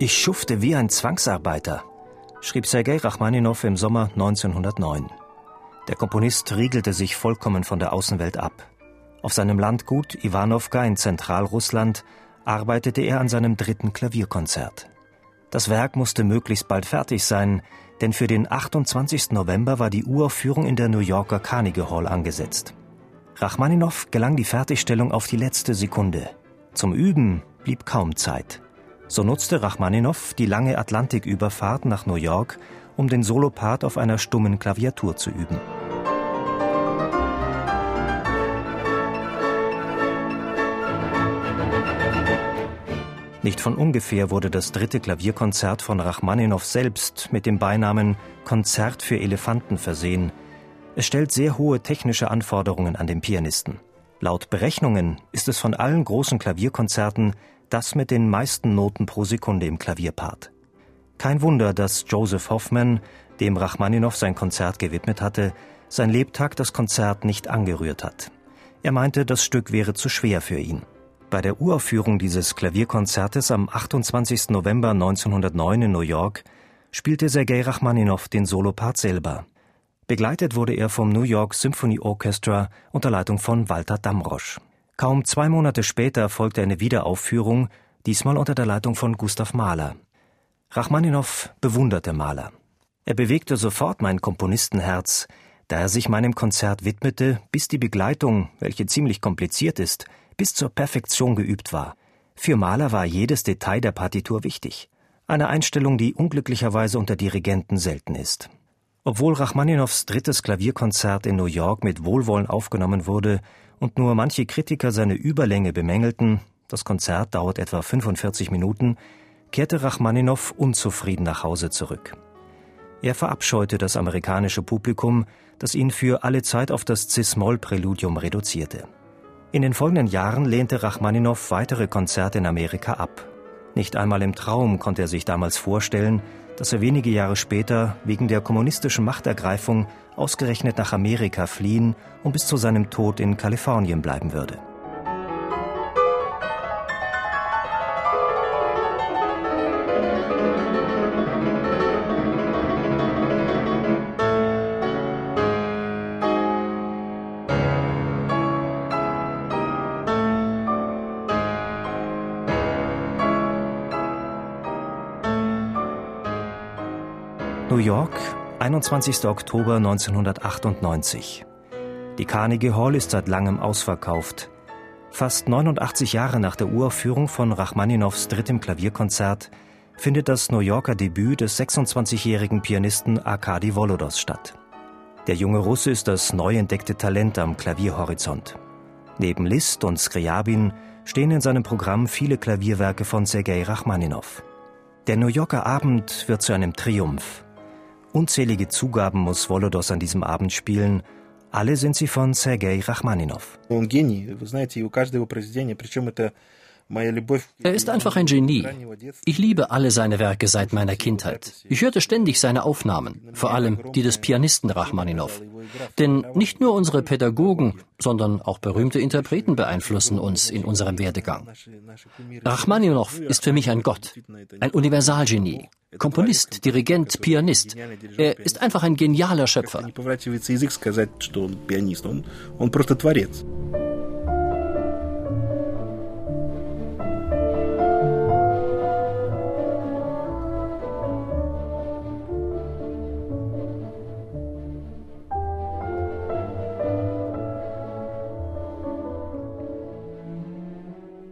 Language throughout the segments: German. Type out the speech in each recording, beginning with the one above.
Ich schufte wie ein Zwangsarbeiter, schrieb Sergei Rachmaninow im Sommer 1909. Der Komponist riegelte sich vollkommen von der Außenwelt ab. Auf seinem Landgut Iwanowka in Zentralrussland arbeitete er an seinem dritten Klavierkonzert. Das Werk musste möglichst bald fertig sein, denn für den 28. November war die Uraufführung in der New Yorker Carnegie Hall angesetzt. Rachmaninow gelang die Fertigstellung auf die letzte Sekunde. Zum Üben blieb kaum Zeit. So nutzte Rachmaninow die lange Atlantiküberfahrt nach New York, um den Solopart auf einer stummen Klaviatur zu üben. Nicht von ungefähr wurde das dritte Klavierkonzert von Rachmaninow selbst mit dem Beinamen Konzert für Elefanten versehen. Es stellt sehr hohe technische Anforderungen an den Pianisten. Laut Berechnungen ist es von allen großen Klavierkonzerten das mit den meisten Noten pro Sekunde im Klavierpart. Kein Wunder, dass Joseph Hoffman, dem Rachmaninow sein Konzert gewidmet hatte, sein Lebtag das Konzert nicht angerührt hat. Er meinte, das Stück wäre zu schwer für ihn. Bei der Uraufführung dieses Klavierkonzertes am 28. November 1909 in New York spielte Sergei Rachmaninow den Solopart selber. Begleitet wurde er vom New York Symphony Orchestra unter Leitung von Walter Damrosch. Kaum zwei Monate später folgte eine Wiederaufführung, diesmal unter der Leitung von Gustav Mahler. Rachmaninow bewunderte Mahler. Er bewegte sofort mein Komponistenherz, da er sich meinem Konzert widmete, bis die Begleitung, welche ziemlich kompliziert ist, bis zur Perfektion geübt war. Für Mahler war jedes Detail der Partitur wichtig. Eine Einstellung, die unglücklicherweise unter Dirigenten selten ist. Obwohl Rachmaninows drittes Klavierkonzert in New York mit Wohlwollen aufgenommen wurde, und nur manche Kritiker seine Überlänge bemängelten, das Konzert dauert etwa 45 Minuten, kehrte Rachmaninow unzufrieden nach Hause zurück. Er verabscheute das amerikanische Publikum, das ihn für alle Zeit auf das Cis-Moll-Präludium reduzierte. In den folgenden Jahren lehnte Rachmaninow weitere Konzerte in Amerika ab. Nicht einmal im Traum konnte er sich damals vorstellen, dass er wenige Jahre später wegen der kommunistischen Machtergreifung ausgerechnet nach Amerika fliehen und bis zu seinem Tod in Kalifornien bleiben würde. New York, 21. Oktober 1998. Die Carnegie Hall ist seit langem ausverkauft. Fast 89 Jahre nach der Uraufführung von Rachmaninows drittem Klavierkonzert findet das New Yorker Debüt des 26-jährigen Pianisten Arkadi Volodos statt. Der junge Russe ist das neu entdeckte Talent am Klavierhorizont. Neben Liszt und Skriabin stehen in seinem Programm viele Klavierwerke von Sergei Rachmaninow. Der New Yorker Abend wird zu einem Triumph. Unzählige Zugaben muss Volodos an diesem Abend spielen. Alle sind sie von Sergei Rachmaninow. Er ist einfach ein Genie. Ich liebe alle seine Werke seit meiner Kindheit. Ich hörte ständig seine Aufnahmen, vor allem die des Pianisten Rachmaninow. Denn nicht nur unsere Pädagogen, sondern auch berühmte Interpreten beeinflussen uns in unserem Werdegang. Rachmaninow ist für mich ein Gott, ein Universalgenie, Komponist, Dirigent, Pianist. Er ist einfach ein genialer Schöpfer.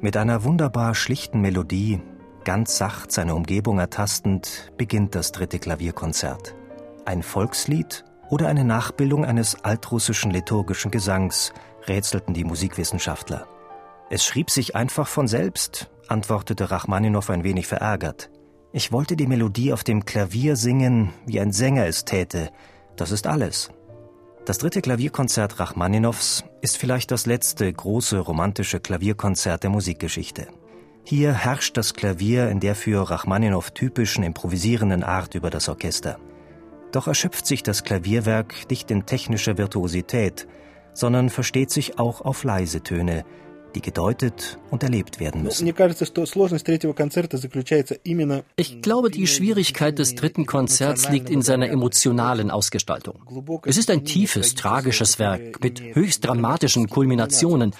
Mit einer wunderbar schlichten Melodie, ganz sacht seine Umgebung ertastend, beginnt das dritte Klavierkonzert. Ein Volkslied oder eine Nachbildung eines altrussischen liturgischen Gesangs, rätselten die Musikwissenschaftler. Es schrieb sich einfach von selbst, antwortete Rachmaninow ein wenig verärgert. Ich wollte die Melodie auf dem Klavier singen, wie ein Sänger es täte. Das ist alles. Das dritte Klavierkonzert Rachmaninows ist vielleicht das letzte große romantische Klavierkonzert der Musikgeschichte. Hier herrscht das Klavier in der für Rachmaninow typischen improvisierenden Art über das Orchester. Doch erschöpft sich das Klavierwerk nicht in technischer Virtuosität, sondern versteht sich auch auf leise Töne, die gedeutet und erlebt werden müssen. Ich glaube, die Schwierigkeit des dritten Konzerts liegt in seiner emotionalen Ausgestaltung. Es ist ein tiefes, tragisches Werk mit höchst dramatischen Kulminationen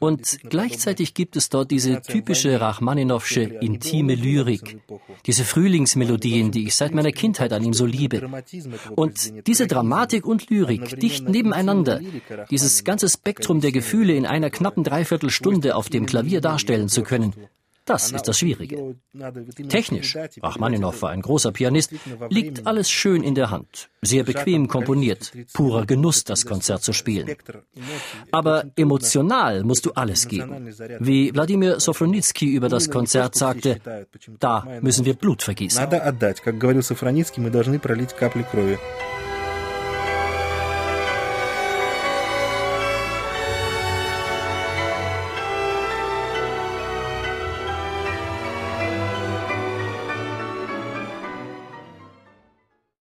und gleichzeitig gibt es dort diese typische Rachmaninowsche intime Lyrik, diese Frühlingsmelodien, die ich seit meiner Kindheit an ihm so liebe. Und diese Dramatik und Lyrik dicht nebeneinander, dieses ganze Spektrum der Gefühle in einer knappen Dreiviertel Dreiviertelstunde auf dem Klavier darstellen zu können, das ist das Schwierige. Technisch, Rachmaninow war ein großer Pianist, liegt alles schön in der Hand, sehr bequem komponiert, purer Genuss, das Konzert zu spielen. Aber emotional musst du alles geben. Wie Wladimir Sofronitsky über das Konzert sagte, da müssen wir Blut vergießen.